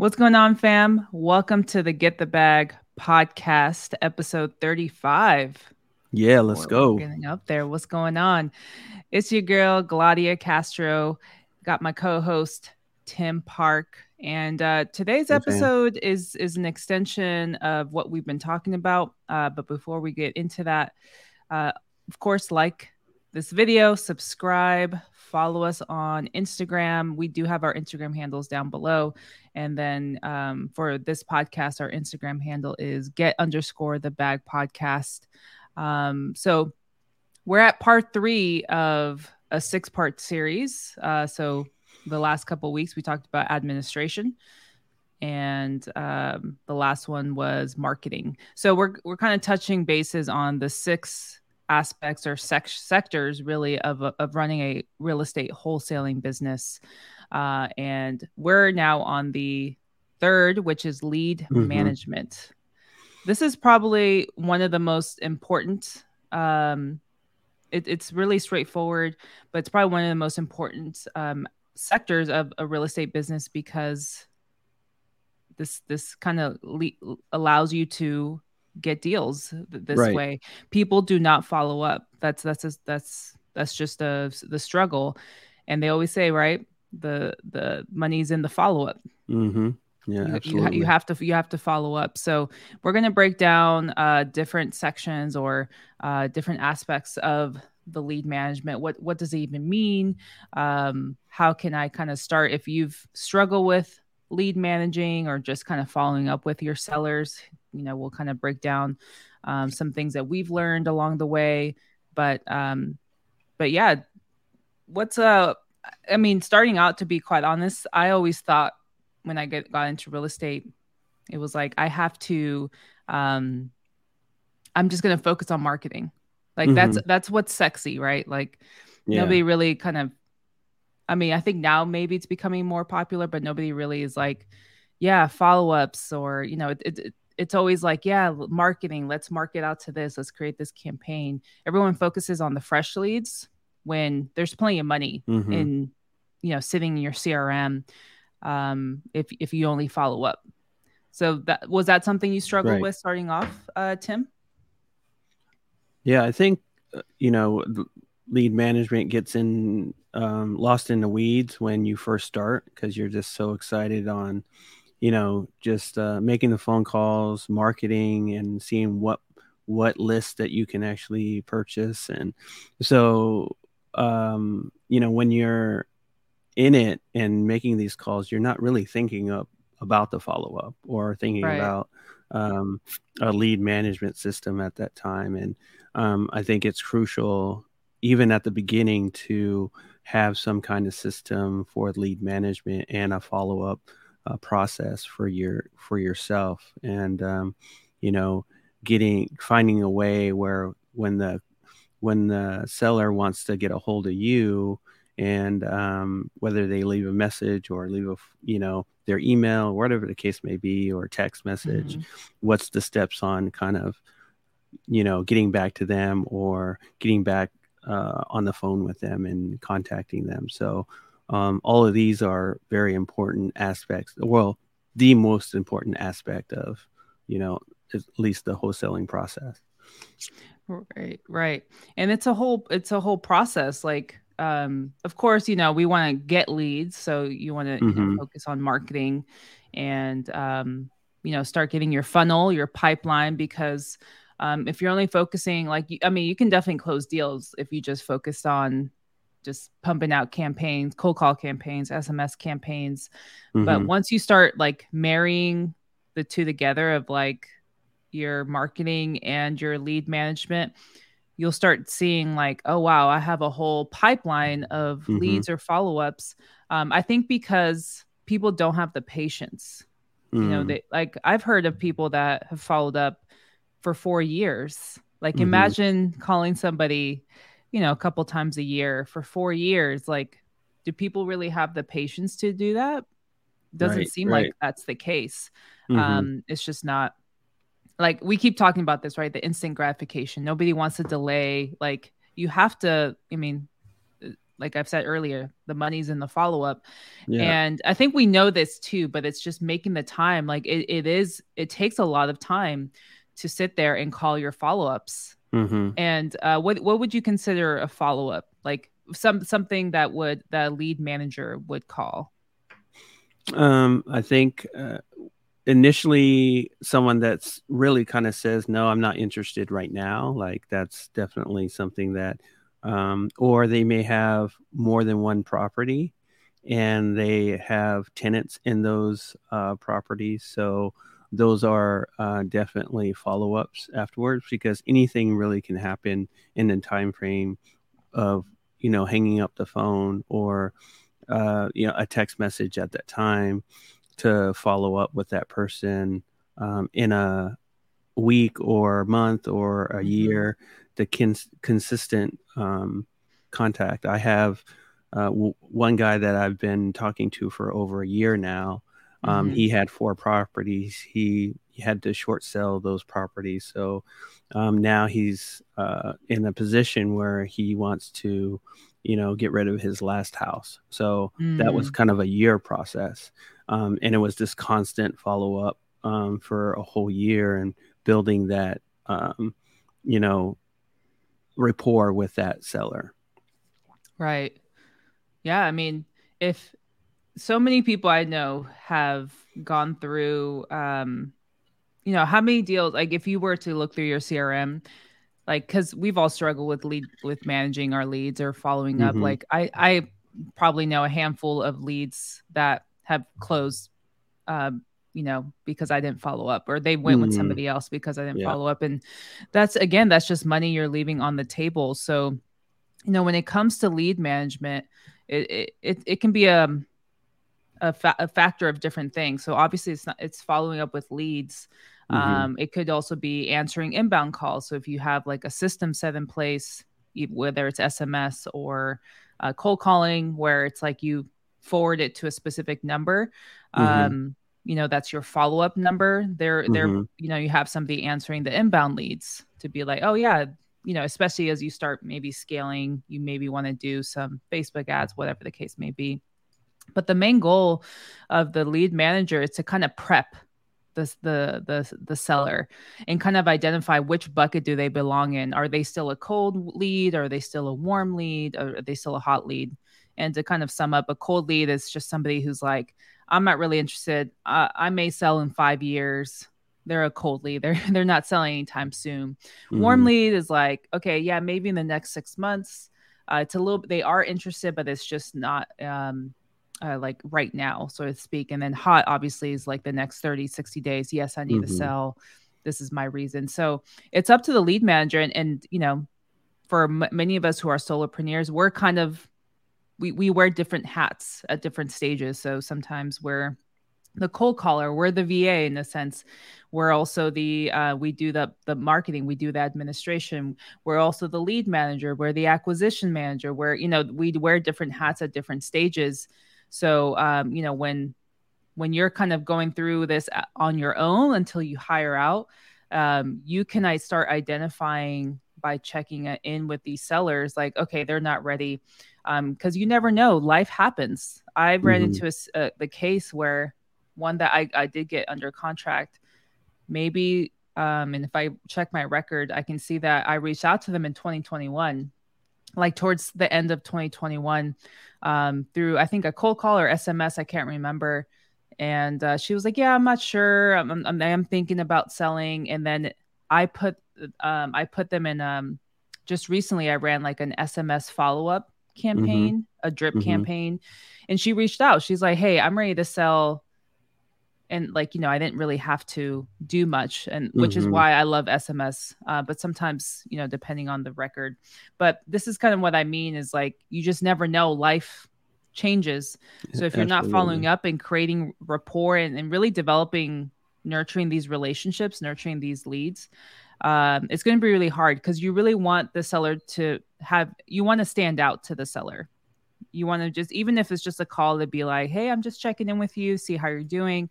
What's going on, fam? Welcome to the Get the Bag podcast, episode 35. Yeah, let's We're- go. Getting up there. What's going on? It's your girl, Gladia Castro. Got my co host, Tim Park. And uh, today's Hey, fam. episode is is an extension of what we've been talking about. Uh, but before we get into that, uh, of course, like this video, subscribe, follow us on Instagram. We do have our Instagram handles down below. And then um, for this podcast, our Instagram handle is get underscore the bag podcast. Um, so we're at part three of a six part series. Uh, so the last couple weeks we talked about administration and um, the last one was marketing. So we're we're kind of touching bases on the six aspects or sec- sectors really of of running a real estate wholesaling business. Uh, and we're now on the third, which is lead Mhm. management. This is probably one of the most important. Um, it, it's really straightforward, but it's probably one of the most important um, sectors of a real estate business because this this kind of le- allows you to get deals th- this Right. way. People do not follow up. That's that's just, that's that's just a, the struggle, and they always say right the the money's in the follow up Mm-hmm. Yeah, you, you, absolutely. you have to you have to follow up. So we're going to break down uh, different sections or uh, different aspects of the lead management. What what does it even mean? Um, how can i kind of start if you've struggled with lead managing or just kind of following up with your sellers? You know we'll kind of break down um, some things that we've learned along the way. But um but yeah what's uh i mean starting out to be quite honest i always thought when I get got into real estate, it was like I have to um I'm just gonna focus on marketing. Like that's that's what's sexy, right? Like yeah. nobody really kind of I mean, I think now maybe it's becoming more popular, but nobody really is like, yeah, follow-ups or you know, it, it, it it's always like, yeah, marketing, let's market out to this, let's create this campaign. Everyone focuses on the fresh leads when there's plenty of money Mhm. in you know sitting in your crm um if if you only follow up so that was that something you struggled Right. with starting off uh tim Yeah, I think uh, you know lead management gets in um, lost in the weeds when you first start because you're just so excited on you know just uh, making the phone calls, marketing, and seeing what what list that you can actually purchase, and so um, you know when you're in it and making these calls, you're not really thinking up about the follow up or thinking Right. about um, a lead management system at that time. And um, I think it's crucial, even at the beginning, to have some kind of system for lead management and a follow up uh, process for your for yourself. And um, you know, getting finding a way where when the when the seller wants to get a hold of you and um, whether they leave a message or leave a you know their email or whatever the case may be or text message Mhm. what's the steps on kind of you know getting back to them or getting back uh, on the phone with them and contacting them so um, all of these are very important aspects well the most important aspect of you know at least the wholesaling process right right and it's a whole it's a whole process like um of course you know we want to get leads so you want to you know, Mhm. focus on marketing and um you know start getting your funnel your pipeline because um if you're only focusing like i mean you can definitely close deals if you just focused on just pumping out campaigns cold call campaigns sms campaigns but Mhm. once you start like marrying the two together of like your marketing and your lead management you'll start seeing like oh wow i have a whole pipeline of Mhm. leads or follow-ups um, i think because people don't have the patience you know Mm. they like i've heard of people that have followed up for four years like Mhm. imagine calling somebody you know a couple times a year for four years like do people really have the patience to do that doesn't Right, seem like that's the case Mhm. um it's just not like we keep talking about this right the instant gratification nobody wants to delay like you have to i mean uh, like I've said earlier, the money's in the follow up. Yeah. And I think we know this too, but it's just making the time. Like it, it is, it takes a lot of time to sit there and call your follow ups. Mm-hmm. And uh, what what would you consider a follow up? Like some something that would the lead manager would call. Um, I think uh, initially someone that's really kind of says, "No, I'm not interested right now." Like that's definitely something that um, or they may have more than one property and they have tenants in those uh, properties. So those are uh, definitely follow ups afterwards because anything really can happen in the time frame of you know hanging up the phone or uh, you know a text message at that time to follow up with that person um, in a week or month or a mm-hmm. year the cons- consistent um, contact. I have uh, w- one guy that I've been talking to for over a year now. Um, mm-hmm. He had four properties. He, he, had to short sell those properties. So um, now he's uh, in a position where he wants to, you know, get rid of his last house. So mm. that was mm. kind of a year process. Um, and it was this constant follow up um, for a whole year and building that, um, you know, rapport with that seller. Right. Yeah. I mean, if so many people I know have gone through, um, you know, how many deals, like if you were to look through your CRM, like, cause we've all struggled with lead, with managing our leads or following mm-hmm. up. Like I, I probably know a handful of leads that have closed, uh, you know, because I didn't follow up, or they went mm. with somebody else because I didn't yeah. follow up. And that's again, that's just money you're leaving on the table. So, you know, when it comes to lead management, it it, it can be a a, fa- a factor of different things. So obviously, it's not it's following up with leads. Mm-hmm. Um, it could also be answering inbound calls. So if you have like a system set in place, whether it's SMS or uh, cold calling, where it's like you forward it to a specific number. Mm-hmm. Um, you know that's your follow-up number they're mm-hmm. they're you know you have somebody answering the inbound leads to be like oh yeah you know especially as you start maybe scaling you maybe want to do some facebook ads whatever the case may be but the main goal of the lead manager is to kind of prep the the the the seller and kind of identify which bucket do they belong in are they still a cold lead are they still a warm lead or are they still a hot lead and to kind of sum up a cold lead is just somebody who's like I'm not really interested. Uh, I may sell in five years. They're a cold lead. They're they're not selling anytime soon. Mm-hmm. Warm lead is like, okay, yeah, maybe in the next six months. Uh, it's a little. They are interested, but it's just not um, uh, like right now, so to speak. And then hot, obviously, is like the next 30, 60 days. Yes, I need mm-hmm. to sell. This is my reason. So it's up to the lead manager, and and you know, for m- many of us who are solopreneurs, we're kind of we we wear different hats at different stages. So sometimes we're the cold caller, we're the VA in a sense. We're also the uh, we do the the marketing, we do the administration. We're also the lead manager. We're the acquisition manager. Where you know we wear different hats at different stages. So um, you know when when you're kind of going through this uh, on your own until you hire out, um, you can i start identifying by checking in with these sellers like okay they're not ready because um, you never know life happens. I've ran mm-hmm. into a, uh, the case where one that I, I did get under contract maybe um, and if i check my record i can see that i reached out to them in 2021 like towards the end of 2021 um, through i think a cold call or sms i can't remember. And uh, she was like yeah i'm not sure. I'm, I'm, I'm thinking about selling. And then i put um, i put them in um, just recently i ran like an sms follow-up campaign, mm-hmm. a drip mm-hmm. campaign. And she reached out. She's like, Hey, I'm ready to sell. And like, you know, I didn't really have to do much. And which mm-hmm. is why I love SMS. Uh, but sometimes, you know, depending on the record. But this is kind of what I mean is like, you just never know. Life changes. So if you're not following up and creating rapport and, and really developing, nurturing these relationships, nurturing these leads, um, it's going to be really hard because you really want the seller to have you want to stand out to the seller you want to just even if it's just a call to be like hey i'm just checking in with you see how you're doing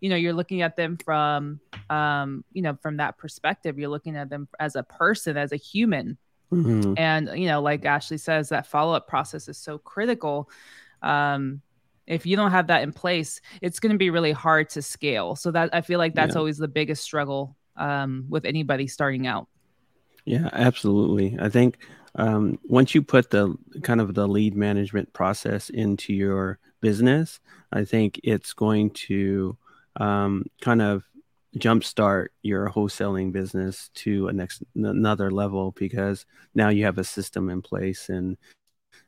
you know you're looking at them from um you know from that perspective you're looking at them as a person as a human Mm-hmm. And, you know, like Ashley says, that follow up process is so critical. Um, if you don't have that in place, it's going to be really hard to scale. So that I feel like that's yeah. always the biggest struggle um, with anybody starting out. Yeah, absolutely. I think um, once you put the kind of the lead management process into your business, I think it's going to um, kind of jumpstart your wholesaling business to a next another level because now you have a system in place and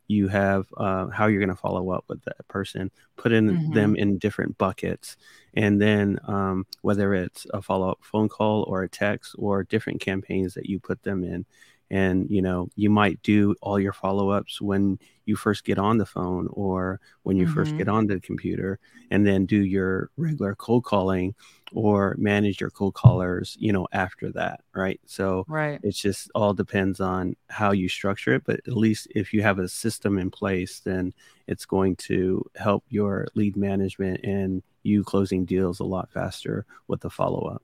you have uh, how you're going to follow up with that person put in mm-hmm. them in different buckets and then um, whether it's a follow-up phone call or a text or different campaigns that you put them in and you know you might do all your follow-ups when you first get on the phone or when you mm-hmm. first get on the computer and then do your regular cold calling or manage your cold callers you know after that right? So right. it's just all depends on how you structure it but at least if you have a system in place then it's going to help your lead management and you closing deals a lot faster with the follow-up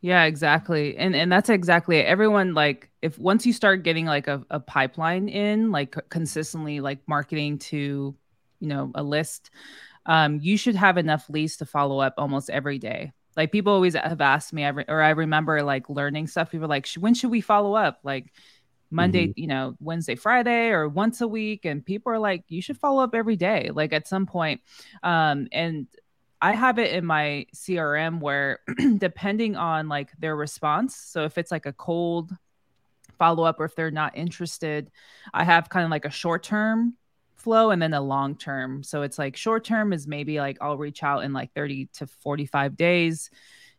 yeah, exactly. And and that's exactly it. Everyone like if once you start getting like a, a pipeline in, like consistently like marketing to, you know, a list, um, you should have enough leads to follow up almost every day. Like people always have asked me, every, or I remember like learning stuff. People like, when should we follow up? Like Monday, mm-hmm. you know, Wednesday, Friday, or once a week. And people are like, you should follow up every day, like at some point. Um, and I have it in my CRM where depending on like their response, so if it's like a cold follow up or if they're not interested, I have kind of like a short term flow and then a long term. So it's like short term is maybe like I'll reach out in like 30 to 45 days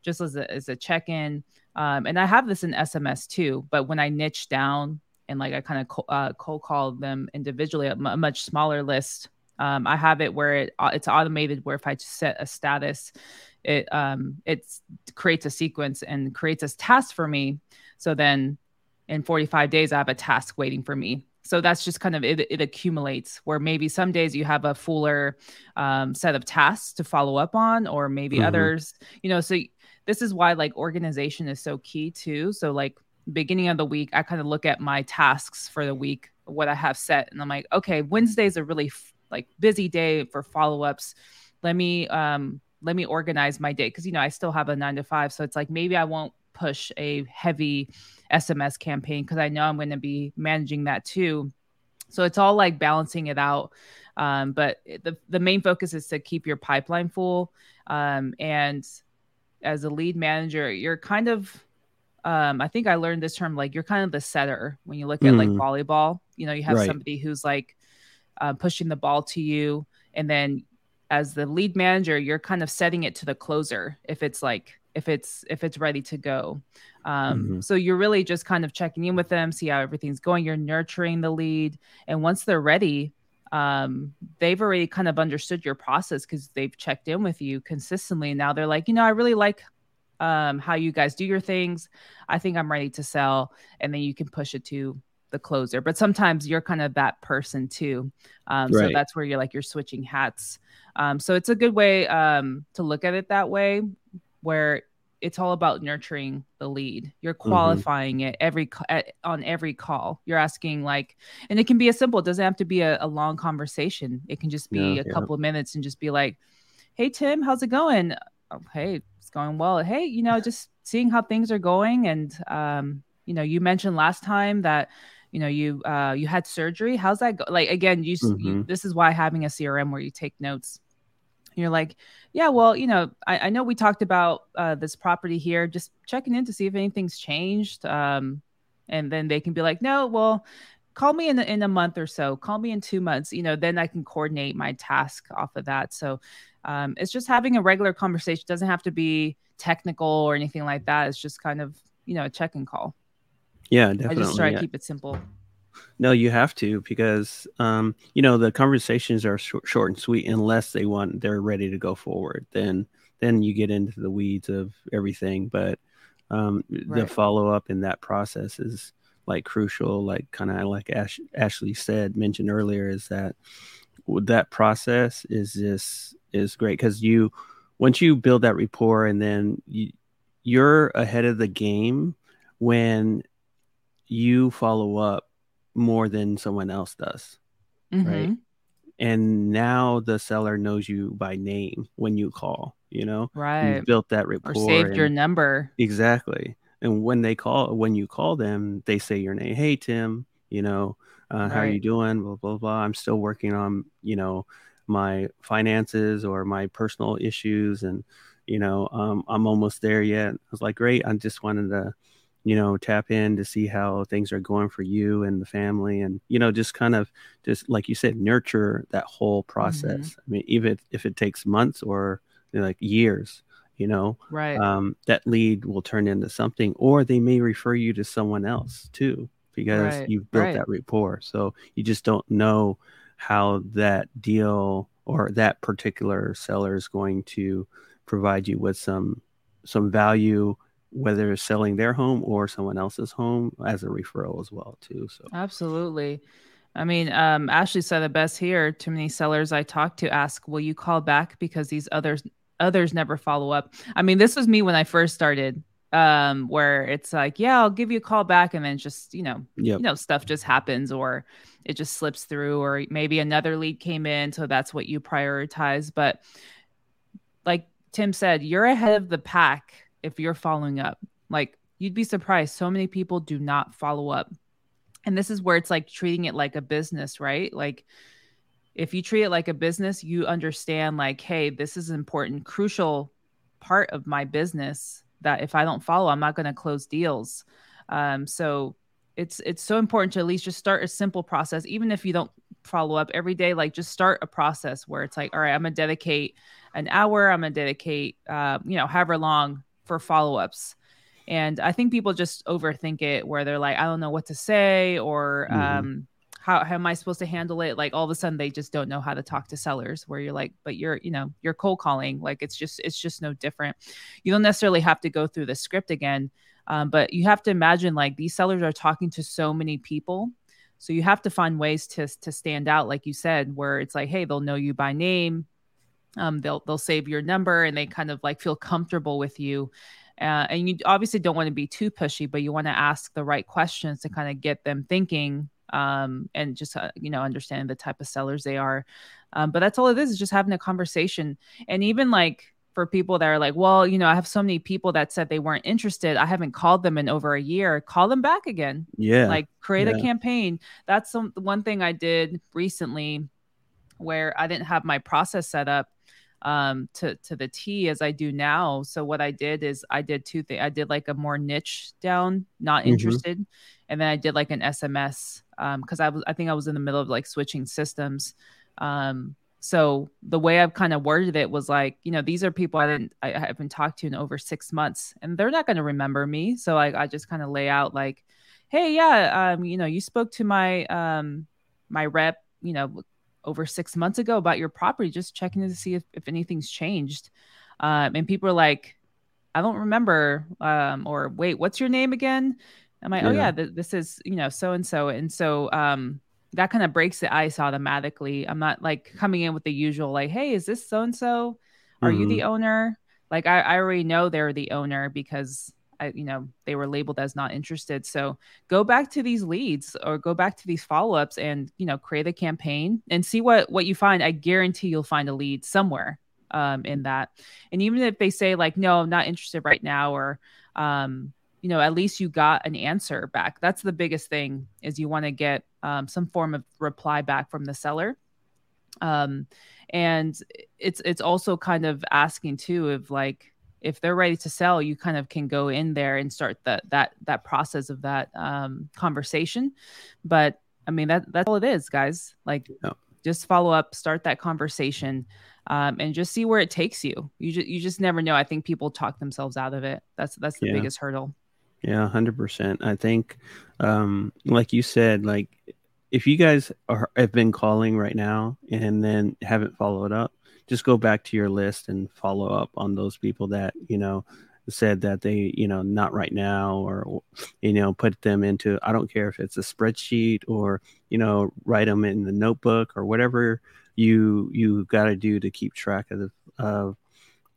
just as a, as a check in. Um, and I have this in SMS too, but when I niche down and like I kind of co- uh, cold call them individually, a, much smaller list um, I have it where it uh, it's automated where if I set a status, it um it creates a sequence and creates a task for me. So then in 45 days I have a task waiting for me. So that's just kind of it, it accumulates where maybe some days you have a fuller um, set of tasks to follow up on, or maybe mm-hmm. others, you know. So this is why like organization is so key too. So like beginning of the week, I kind of look at my tasks for the week, what I have set, and I'm like, okay, Wednesdays are really like busy day for follow-ups. Let me um let me organize my day because you know i still have a nine to five. So it's like maybe i won't push a heavy sms campaign because i know i'm going to be managing that too. So it's all like balancing it out. Um, but the, the main focus is to keep your pipeline full. Um, and as a lead manager you're kind of um, i think i learned this term like you're kind of the setter when you look at mm. like volleyball. You know you have right. somebody who's like uh, pushing the ball to you. And then as the lead manager, you're kind of setting it to the closer if it's like if it's if it's ready to go. Um, mm-hmm. So you're really just kind of checking in with them, see how everything's going. You're nurturing the lead, and once they're ready, um, they've already kind of understood your process because they've checked in with you consistently. And now they're like, you know, I really like um, how you guys do your things. I think I'm ready to sell, and then you can push it to the closer but sometimes you're kind of that person too um, right. so that's where you're like you're switching hats um, so it's a good way um, to look at it that way where it's all about nurturing the lead you're mm-hmm. qualifying mm-hmm. it every at, on every call you're asking like and it can be as simple it doesn't have to be a, a long conversation it can just be yeah, a yeah. couple of minutes and just be like hey tim how's it going oh, hey it's going well hey you know just seeing how things are going and um, you know you mentioned last time that you know you uh you had surgery how's that go like again you, mm-hmm. you this is why having a crm where you take notes. You're like yeah well you know i, I know we talked about uh, this property here just checking in to see if anything's changed um and then they can be like no well call me in, in a month or so call me in two months you know then i can coordinate my task off of that. So um, it's just having a regular conversation it doesn't have to be technical or anything like that it's just kind of you know a check and call yeah, definitely. I just try yeah. to keep it simple. No, you have to because um, you know the conversations are short, short and sweet unless they want they're ready to go forward. Then then you get into the weeds of everything. But um, right. the follow up in that process is like crucial. Like kind of like Ash, Ashley said mentioned earlier is that that process is just is great because you once you build that rapport and then you, you're ahead of the game when you follow up more than someone else does, mm-hmm. right? And now the seller knows you by name when you call. You know, right? You've built that rapport. Or saved and, your number. Exactly. And when they call, when you call them, they say your name. Hey, Tim. You know, uh, right. how are you doing? Blah blah blah. I'm still working on you know my finances or my personal issues, and you know um, I'm almost there yet. I was like, great. I just wanted to you know tap in to see how things are going for you and the family and you know just kind of just like you said nurture that whole process mm-hmm. i mean even if it takes months or you know, like years you know right um, that lead will turn into something or they may refer you to someone else too because right. you've built right. that rapport so you just don't know how that deal or that particular seller is going to provide you with some some value whether it's selling their home or someone else's home as a referral as well too so. Absolutely. I mean um, ashley said the best here too many sellers i talk to ask will you call back because these others others never follow up. I mean this was me when i first started um where it's like yeah i'll give you a call back and then just you know yep. you know stuff just happens or it just slips through or maybe another lead came in so that's what you prioritize but like tim said you're ahead of the pack if you're following up. Like you'd be surprised. So many people do not follow up. And this is where it's like treating it like a business, right? Like if you treat it like a business, you understand like, hey, this is an important, crucial part of my business that if I don't follow, I'm not going to close deals. Um, so it's it's so important to at least just start a simple process, even if you don't follow up every day. Like just start a process where it's like, all right, I'm gonna dedicate an hour. I'm gonna dedicate, uh, you know, however long for follow ups. And I think people just overthink it where they're like, I don't know what to say or mm-hmm. um, how, how am I supposed to handle it? Like all of a sudden they just don't know how to talk to sellers where you're like, but you're, you know, you're cold calling. Like it's just, it's just no different. You don't necessarily have to go through the script again. Um, but you have to imagine like these sellers are talking to so many people. So you have to find ways to, to stand out, like you said, where it's like, hey, they'll know you by name um, they'll they'll save your number and they kind of like feel comfortable with you. Uh, and you obviously don't want to be too pushy but you want to ask the right questions to kind of get them thinking um, and just uh, you know understand the type of sellers they are. Um, but that's all it is is just having a conversation. And even like for people that are like well you know i have so many people that said they weren't interested i haven't called them in over a year call them back again. Yeah. Like create yeah. a campaign. That's some one thing i did recently where i didn't have my process set up um, to to the T as I do now. So what I did is I did two things. I did like a more niche down, not mm-hmm. interested, and then I did like an SMS because um, I was I think I was in the middle of like switching systems. Um, so the way I've kind of worded it was like, you know, these are people I didn't I haven't talked to in over six months, and they're not going to remember me. So I, I just kind of lay out like, hey, yeah, um, you know, you spoke to my um my rep, you know, over six months ago about your property, just checking to see if, if anything's changed. Um, and people are like, I don't remember, um, or wait, what's your name again? I'm like, yeah. oh yeah, th- this is, you know, so and so. And so um, that kind of breaks the ice automatically. I'm not like coming in with the usual, like, hey, is this so and so? Are mm-hmm. you the owner? Like, I, I already know they're the owner because You know, they were labeled as not interested. So go back to these leads or go back to these follow ups and, you know, create a campaign and see what, what you find. I guarantee you'll find a lead somewhere um, in that. And even if they say like, no, I'm not interested right now, or, um, you know, at least you got an answer back. That's the biggest thing is you want to get um, some form of reply back from the seller. Um, and it's, it's also kind of asking too, of like, if they're ready to sell, you kind of can go in there and start that that that process of that um, conversation. But I mean that that's all it is, guys. Like just follow up, start that conversation, um, and just see where it takes you. You just you just never know. I think people talk themselves out of it. That's that's the yeah. biggest hurdle. Yeah, hundred percent. I think, um, like you said, like if you guys are have been calling right now and then haven't followed up, just go back to your list and follow up on those people that you know said that they you know not right now or you know put them into i don't care if it's a spreadsheet or you know write them in the notebook or whatever you you got to do to keep track of the of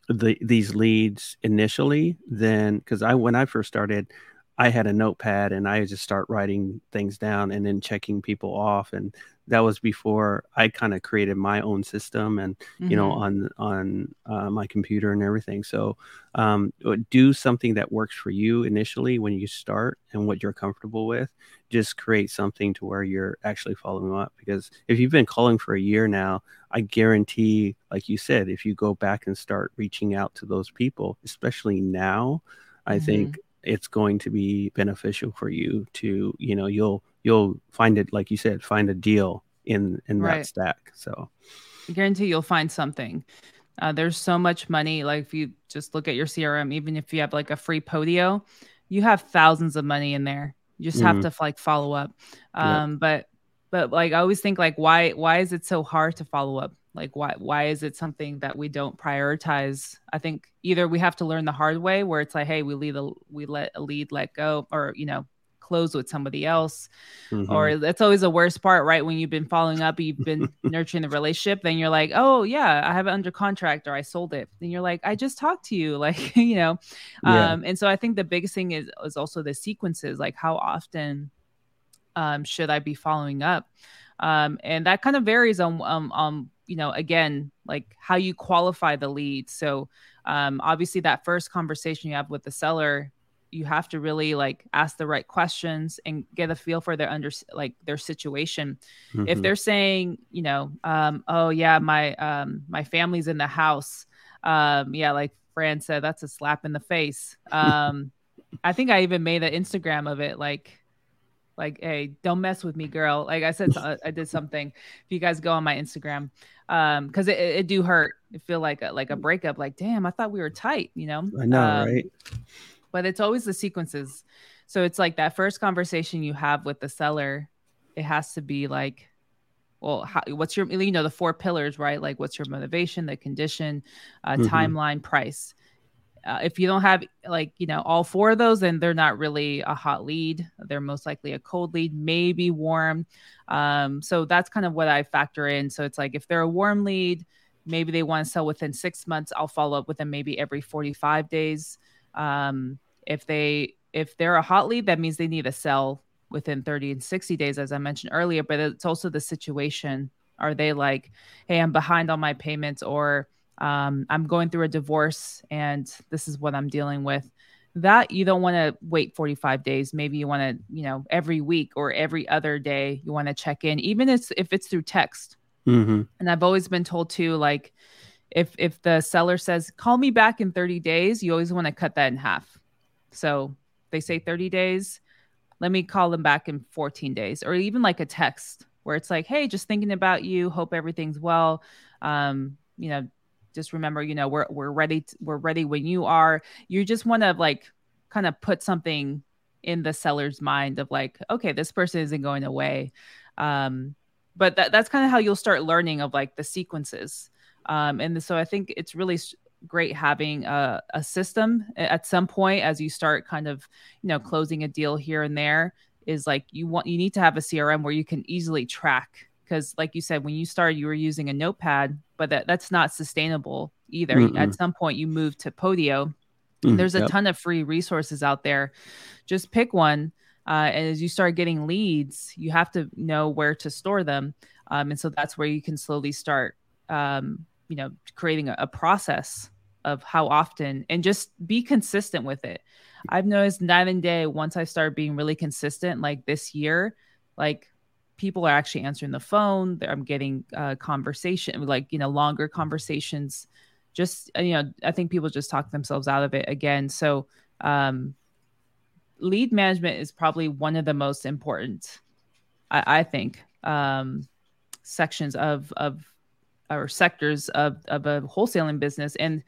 the these leads initially then because i when i first started I had a notepad and I just start writing things down and then checking people off. And that was before I kind of created my own system and, mm-hmm. you know, mm-hmm. on, on uh, my computer and everything. So um, do something that works for you initially when you start and what you're comfortable with. Just create something to where you're actually following up. Because if you've been calling for a year now, I guarantee, like you said, if you go back and start reaching out to those people, especially now, I mm-hmm. think it's going to be beneficial for you to you know you'll you'll find it like you said find a deal in in right. that stack so I guarantee you'll find something uh, there's so much money like if you just look at your crm even if you have like a free podio you have thousands of money in there you just have mm-hmm. to like follow up um yep. but but like i always think like why why is it so hard to follow up like why why is it something that we don't prioritize? I think either we have to learn the hard way where it's like hey we lead a we let a lead let go or you know close with somebody else. Mm-hmm. or that's always the worst part right? When you've been following up you've been nurturing the relationship then you're like oh yeah i have it under contract or i sold it. Then you're like i just talked to you like you know? Yeah. um and so i think the biggest thing is is also the sequences like how often um should i be following up? Um and that kind of varies on um, um you know, again, like how you qualify the lead. So um, obviously that first conversation you have with the seller, you have to really like ask the right questions and get a feel for their under like their situation. Mm-hmm. If they're saying, you know, um, oh yeah, my um, my family's in the house. Um, yeah, like Fran said, that's a slap in the face. Um, I think I even made an Instagram of it, like like hey don't mess with me girl. Like i said i did something. If you guys go on my instagram um because it, it, do hurt. It feel like a, like a breakup like damn i thought we were tight you know? I know um, right? but it's always the sequences. So it's like that first conversation you have with the seller it has to be like well how, what's your you know the four pillars right? Like what's your motivation the condition uh, mm-hmm. timeline price uh, if you don't have like you know all four of those then they're not really a hot lead. They're most likely a cold lead maybe warm. Um, so that's kind of what i factor in. So it's like if they're a warm lead maybe they want to sell within six months i'll follow up with them maybe every 45 days. Um, if they if they're a hot lead that means they need to sell within 30 and 60 days as i mentioned earlier but it's also the situation. Are they like hey i'm behind on my payments or um, I'm going through a divorce and this is what I'm dealing with. That you don't want to wait 45 days. Maybe you want to, you know, every week or every other day, you want to check in, even if, if it's through text. Mm-hmm. And I've always been told to like, if if the seller says call me back in 30 days, you always want to cut that in half. So they say 30 days, let me call them back in 14 days, or even like a text where it's like, hey, just thinking about you, hope everything's well. Um, you know, just remember, you know, we're we're ready. To, we're ready when you are. You just want to like kind of put something in the seller's mind of like, okay, this person isn't going away. Um, but that, that's kind of how you'll start learning of like the sequences. Um, and so I think it's really great having a, a system at some point as you start kind of, you know, closing a deal here and there is like you want you need to have a CRM where you can easily track because like you said when you started you were using a notepad but that, that's not sustainable either Mm-mm. at some point you move to podio mm, there's a yep. ton of free resources out there just pick one uh, and as you start getting leads you have to know where to store them um, and so that's where you can slowly start um, you know creating a, a process of how often and just be consistent with it i've noticed night and day once i start being really consistent like this year like people are actually answering the phone. I'm getting uh, conversation, like you know, longer conversations. Just uh, you know, I think people just talk themselves out of it again. So, um, lead management is probably one of the most important, I, I think, um, sections of of or sectors of of a wholesaling business. And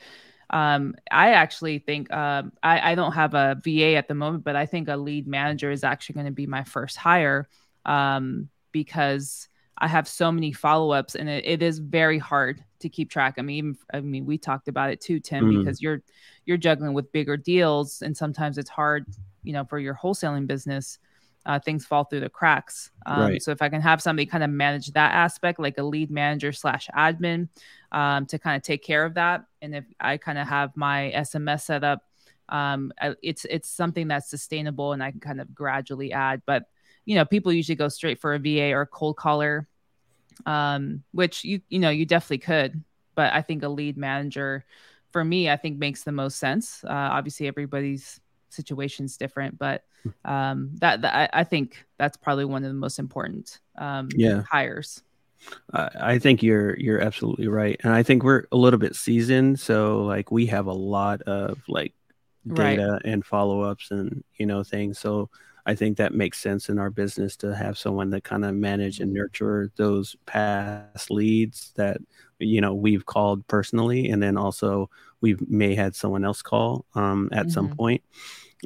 um, I actually think um, I, I don't have a VA at the moment, but I think a lead manager is actually going to be my first hire. Um, because I have so many follow ups and it, it is very hard to keep track. I mean, even, I mean, we talked about it too, Tim, mm. because you're you're juggling with bigger deals, and sometimes it's hard, you know, for your wholesaling business. Uh, things fall through the cracks. Um, right. So if I can have somebody kind of manage that aspect, like a lead manager slash admin, um, to kind of take care of that, and if I kind of have my SMS set up um, it's it's something that's sustainable and I can kind of gradually add. But you know, people usually go straight for a VA or a cold caller, um, which you you know you definitely could. But I think a lead manager, for me, I think makes the most sense. Uh, obviously, everybody's situation is different, but um, that, that I, I, think that's probably one of the most important um, yeah. hires. I think you're you're absolutely right, and I think we're a little bit seasoned, so like we have a lot of like data right. and follow ups and you know things. So I think that makes sense in our business to have someone that kind of manage and nurture those past leads that you know we've called personally, and then also we may had someone else call um, at mm-hmm. some point.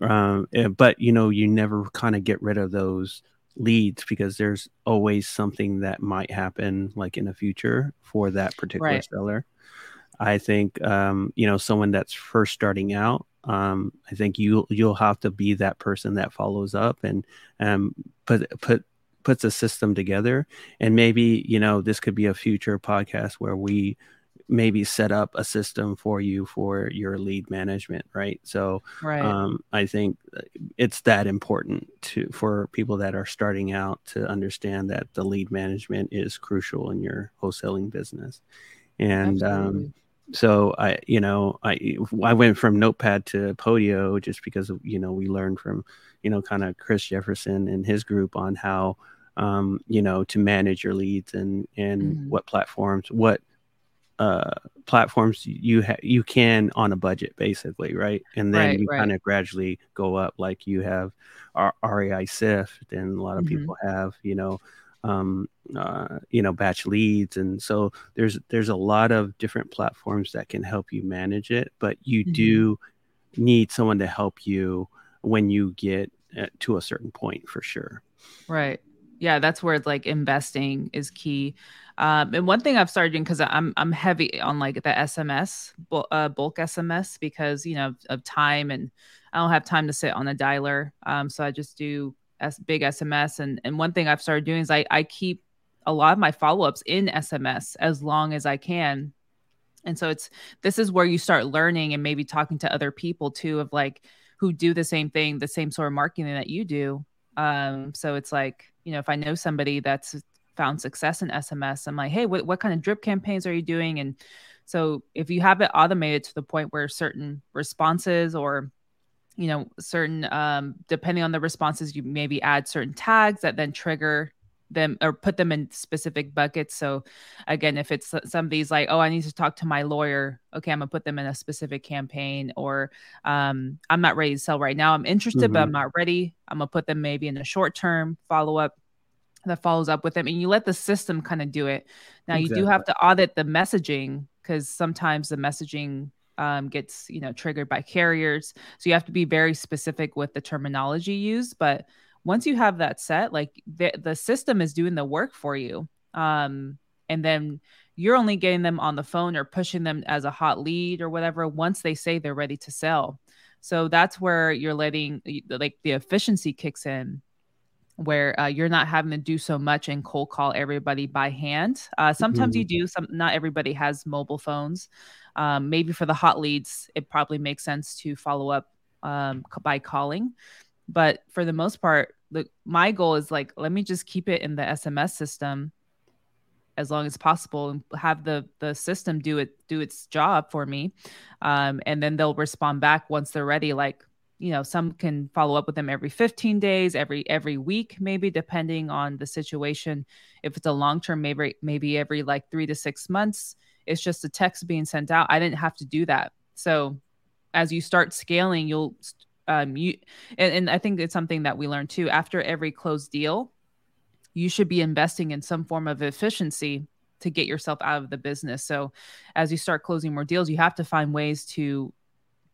Um, eh, but you know, you never kind of get rid of those leads because there's always something that might happen like in the future for that particular right. seller. I think um, you know someone that's first starting out. Um, I think you you'll have to be that person that follows up and um, put put puts a system together. And maybe you know this could be a future podcast where we maybe set up a system for you for your lead management right so right. Um, i think it's that important to for people that are starting out to understand that the lead management is crucial in your wholesaling business and um, so i you know i i went from notepad to podio just because you know we learned from you know kind of chris jefferson and his group on how um, you know to manage your leads and and mm-hmm. what platforms what uh, platforms you ha- you can on a budget basically right and then right, you right. kind of gradually go up like you have R- REISift and a lot of mm-hmm. people have you know um, uh, you know BatchLeads and so there's there's a lot of different platforms that can help you manage it but you mm-hmm. do need someone to help you when you get uh, to a certain point for sure right yeah that's where like investing is key um, and one thing I've started doing because I'm I'm heavy on like the SMS uh, bulk SMS because you know of time and I don't have time to sit on a dialer. Um, so I just do s big SMS and and one thing I've started doing is I I keep a lot of my follow ups in SMS as long as I can. And so it's this is where you start learning and maybe talking to other people too of like who do the same thing, the same sort of marketing that you do. Um, so it's like, you know, if I know somebody that's found success in SMS. I'm like, hey, what, what kind of drip campaigns are you doing? And so if you have it automated to the point where certain responses or you know certain um, depending on the responses you maybe add certain tags that then trigger them or put them in specific buckets. So again if it's somebody's like oh i need to talk to my lawyer. Okay i'm gonna put them in a specific campaign or um, i'm not ready to sell right now. I'm interested mm-hmm. but i'm not ready. I'm gonna put them maybe in a short term follow up that follows up with them and you let the system kind of do it. Now exactly. you do have to audit the messaging because sometimes the messaging um, gets you know triggered by carriers. So you have to be very specific with the terminology used but once you have that set like the, the system is doing the work for you um, and then you're only getting them on the phone or pushing them as a hot lead or whatever once they say they're ready to sell. So that's where you're letting like the efficiency kicks in where uh, you're not having to do so much and cold call everybody by hand. Uh, sometimes mm-hmm. you do. Some not everybody has mobile phones. Um, maybe for the hot leads, it probably makes sense to follow up um, by calling. But for the most part, the, my goal is like let me just keep it in the SMS system as long as possible and have the the system do it do its job for me um, and then they'll respond back once they're ready like you know some can follow up with them every 15 days every every week maybe depending on the situation. If it's a long term maybe maybe every like 3 to 6 months it's just a text being sent out. I didn't have to do that. So as you start scaling you'll um you and, and i think it's something that we learned too after every closed deal you should be investing in some form of efficiency to get yourself out of the business. So as you start closing more deals you have to find ways to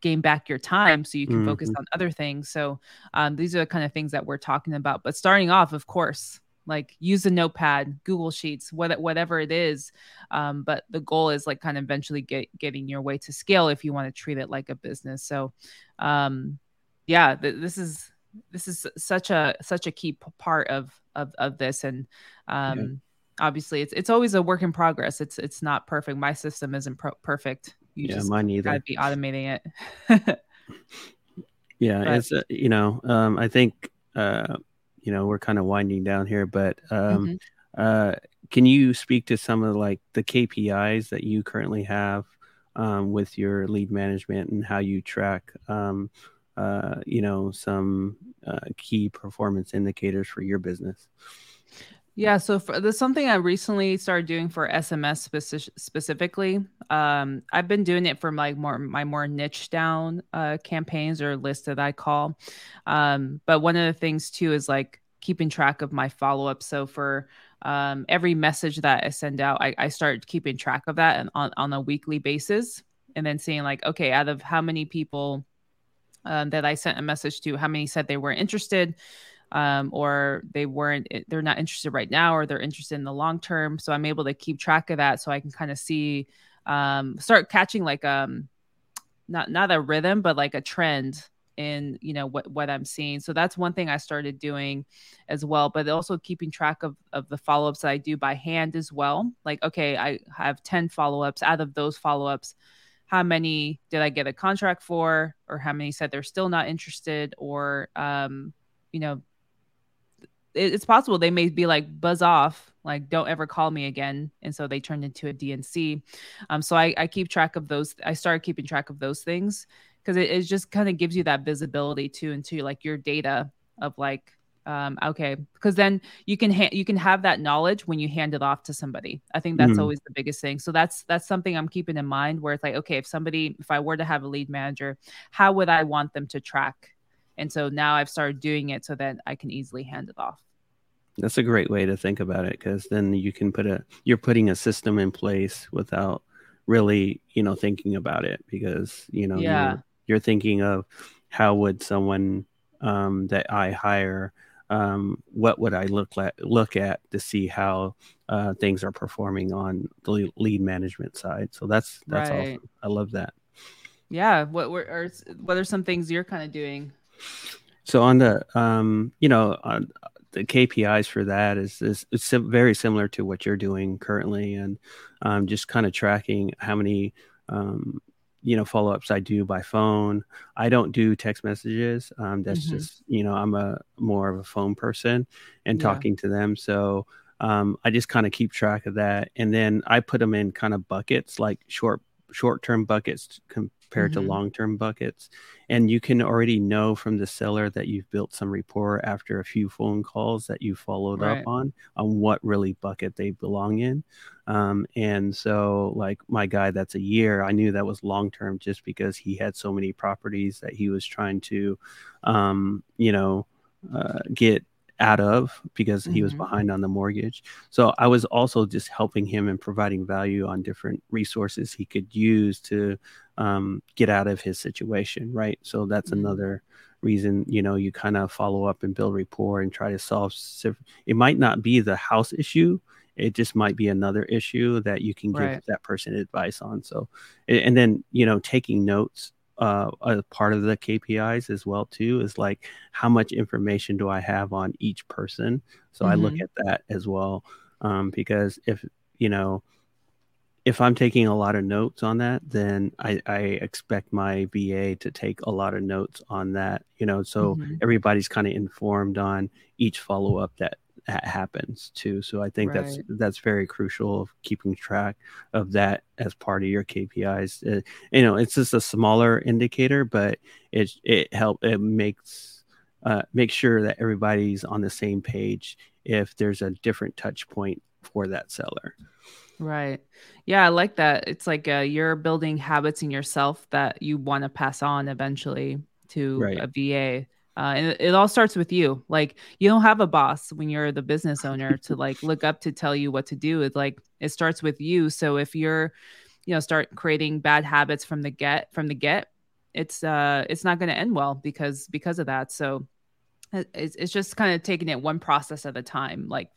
gain back your time so you can mm-hmm. focus on other things. So um, these are the kind of things that we're talking about. But starting off, of course, like use a notepad, Google Sheets, what, whatever it is. Um, but the goal is like kind of eventually get getting your way to scale if you want to treat it like a business. So um, yeah, th- this is this is such a such a key p- part of of of this and um yeah. obviously it's it's always a work in progress it's it's not perfect my system isn't pro- perfect you yeah, mine either. Gotta be automating it. Yeah, but, it's uh, you know, um, I think uh, you know we're kind of winding down here, but um, mm-hmm. uh, can you speak to some of like the KPIs that you currently have um, with your lead management and how you track, um, uh, you know, some uh, key performance indicators for your business? Yeah, so for, there's something I recently started doing for SMS speci- specifically. Um, I've been doing it for my more my more niche down uh, campaigns or lists that I call. Um, but one of the things too is like keeping track of my follow up. So for um, every message that I send out, I, I start keeping track of that and on on a weekly basis, and then seeing like, okay, out of how many people um, that I sent a message to, how many said they were interested um, or they weren't eh, they're not interested right now or they're interested in the long term. So i'm able to keep track of that so i can kind of see um, start catching like um not not a rhythm but like a trend in you know what what i'm seeing. So that's one thing i started doing as well but also keeping track of of the follow-ups that i do by hand as well. Like okay i have 10 follow-ups. Out of those follow-ups how many did i get a contract for or how many said they're still not interested or um you know it's possible they may be like buzz off like don't ever call me again. And so they turned into a dnc um, so I, I keep track of those i started keeping track of those things because it, it just kind of gives you that visibility too into like your data of like um, okay because then you can ha- you can have that knowledge when you hand it off to somebody. I think that's mm. always the biggest thing. So that's that's something i'm keeping in mind where it's like okay if somebody if i were to have a lead manager how would i want them to track? And so now i've started doing it so that i can easily hand it off that's a great way to think about it because then you can put a you're putting a system in place without really you know thinking about it because you know yeah. you're, you're thinking of how would someone um, that I hire um, what would I look at look at to see how uh, things are performing on the lead management side. So that's that's right. awesome. I love that. Yeah. What were are, what are some things you're kind of doing? So on the um, you know on the KPIs for that is, is it's very similar to what you're doing currently, and um, just kind of tracking how many um, you know follow ups I do by phone. I don't do text messages. Um, that's mm-hmm. just you know I'm a more of a phone person and yeah. talking to them. So um, I just kind of keep track of that, and then I put them in kind of buckets, like short short term buckets compared mm-hmm. to long term buckets. And you can already know from the seller that you've built some rapport after a few phone calls that you followed right. up on, on what really bucket they belong in. Um, and so, like my guy that's a year, I knew that was long term just because he had so many properties that he was trying to, um, you know, uh, get out of because mm-hmm. he was mm-hmm. behind on the mortgage. So I was also just helping him and providing value on different resources he could use to um, get out of his situation, right? So that's mm-hmm. another reason you know you kind of follow up and build rapport and try to solve. It might not be the house issue. It just might be another issue that you can give right. that person advice on. So, and then you know taking notes uh, a part of the KPIs as well too is like how much information do I have on each person. So mm-hmm. I look mm-hmm. at that as well um, because if you know if I'm taking a lot of notes on that, then I, I, expect my VA to take a lot of notes on that. You know, so mm-hmm. everybody's kind of informed on each follow up that that happens too. So I think right. that's that's very crucial of keeping track of that as part of your KPIs. Uh, you know, it's just a smaller indicator, but it it help it makes uh, make sure that everybody's on the same page if there's a different touch point for that seller. Right. Yeah, I like that. It's like uh, you're building habits in yourself that you want to pass on eventually to right. a VA uh, and it, it, all starts with you like you don't have a boss when you're the business owner to like look up to tell you what to do it's like it starts with you so if you're you know start creating bad habits from the get from the get it's uh it's not going to end well because because of that so it's, it's just kind of taking it one process at a time like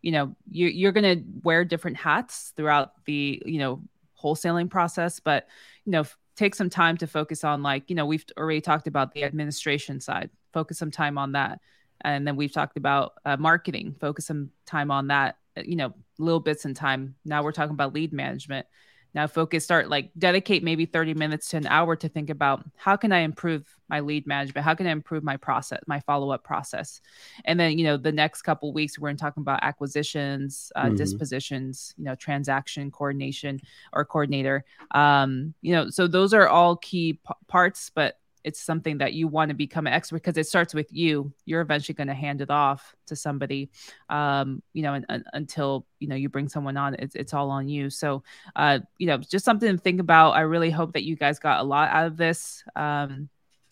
you know you, you're going to wear different hats throughout the you know wholesaling process but you know take some time to focus on like you know we've already talked about the administration side focus some time on that. And then we've talked about uh, marketing focus some time on that uh, you know little bits in time. Now we're talking about lead management now focus start like dedicate maybe 30 minutes to an hour to think about how can i improve my lead management? How can i improve my process my follow-up process? And then you know the next couple weeks we're talking about acquisitions uh, mm-hmm. dispositions you know transaction coordination or coordinator. Um you know so those are all key p- parts but it's something that you want to become an expert because it starts with you. You're eventually going to hand it off to somebody um, you know and, and, until you know you bring someone on it's, it's all on you. So uh, you know just something to think about. I really hope that you guys got a lot out of this um,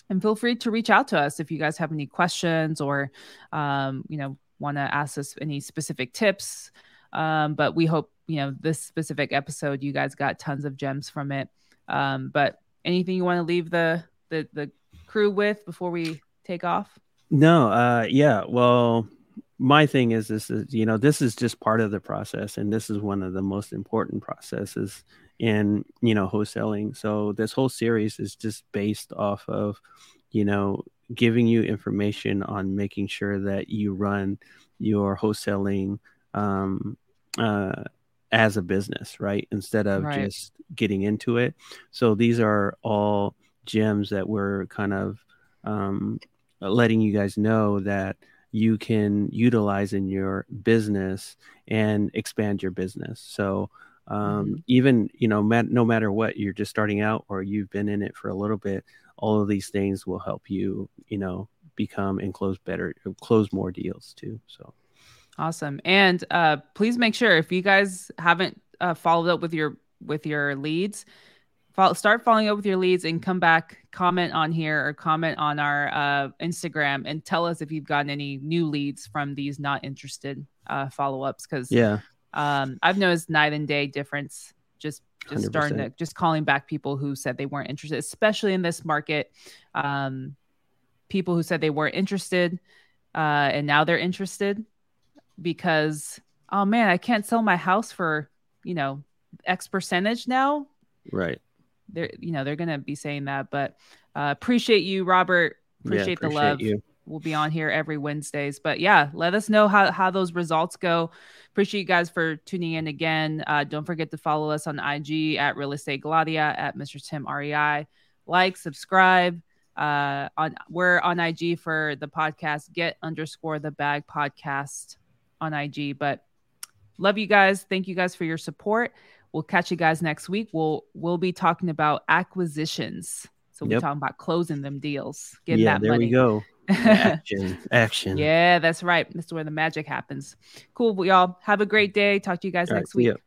and feel free to reach out to us if you guys have any questions or um, you know want to ask us any specific tips. Um, but we hope you know this specific episode you guys got tons of gems from it. Um, but anything you want to leave the the the crew with before we take off? No, uh, yeah. Well, my thing is this is you know this is just part of the process, and this is one of the most important processes in you know wholesaling. So this whole series is just based off of you know giving you information on making sure that you run your wholesaling um, uh, as a business, right? Instead of right. just getting into it. So these are all gems that we're kind of um, letting you guys know that you can utilize in your business and expand your business. So um, mm-hmm. even you know, mat- no matter what, you're just starting out or you've been in it for a little bit. All of these things will help you, you know, become and close better, close more deals too. So awesome! And uh, please make sure if you guys haven't uh, followed up with your with your leads follow, start following up with your leads and come back, comment on here or comment on our uh, Instagram and tell us if you've gotten any new leads from these not interested uh, follow ups. Because yeah, um, I've noticed night and day difference. Just just 100%. starting to just calling back people who said they weren't interested, especially in this market. Um, people who said they weren't interested uh, and now they're interested because oh man, I can't sell my house for you know X percentage now. Right they're you know they're gonna be saying that but uh, appreciate you robert. Appreciate, yeah, appreciate the love. you. we'll be on here every wednesdays but yeah let us know how, how those results go. Appreciate you guys for tuning in again. Uh, don't forget to follow us on ig at real estate gladia at mr tim rei like subscribe uh, on we're on ig for the podcast get underscore the bag podcast on ig but love you guys. Thank you guys for your support We'll catch you guys next week. We'll we'll be talking about acquisitions. So we're yep. talking about closing them deals, getting yeah, that there money. we go. action, action. Yeah, that's right. That's where the magic happens. Cool. y'all have a great day. Talk to you guys All next right, week.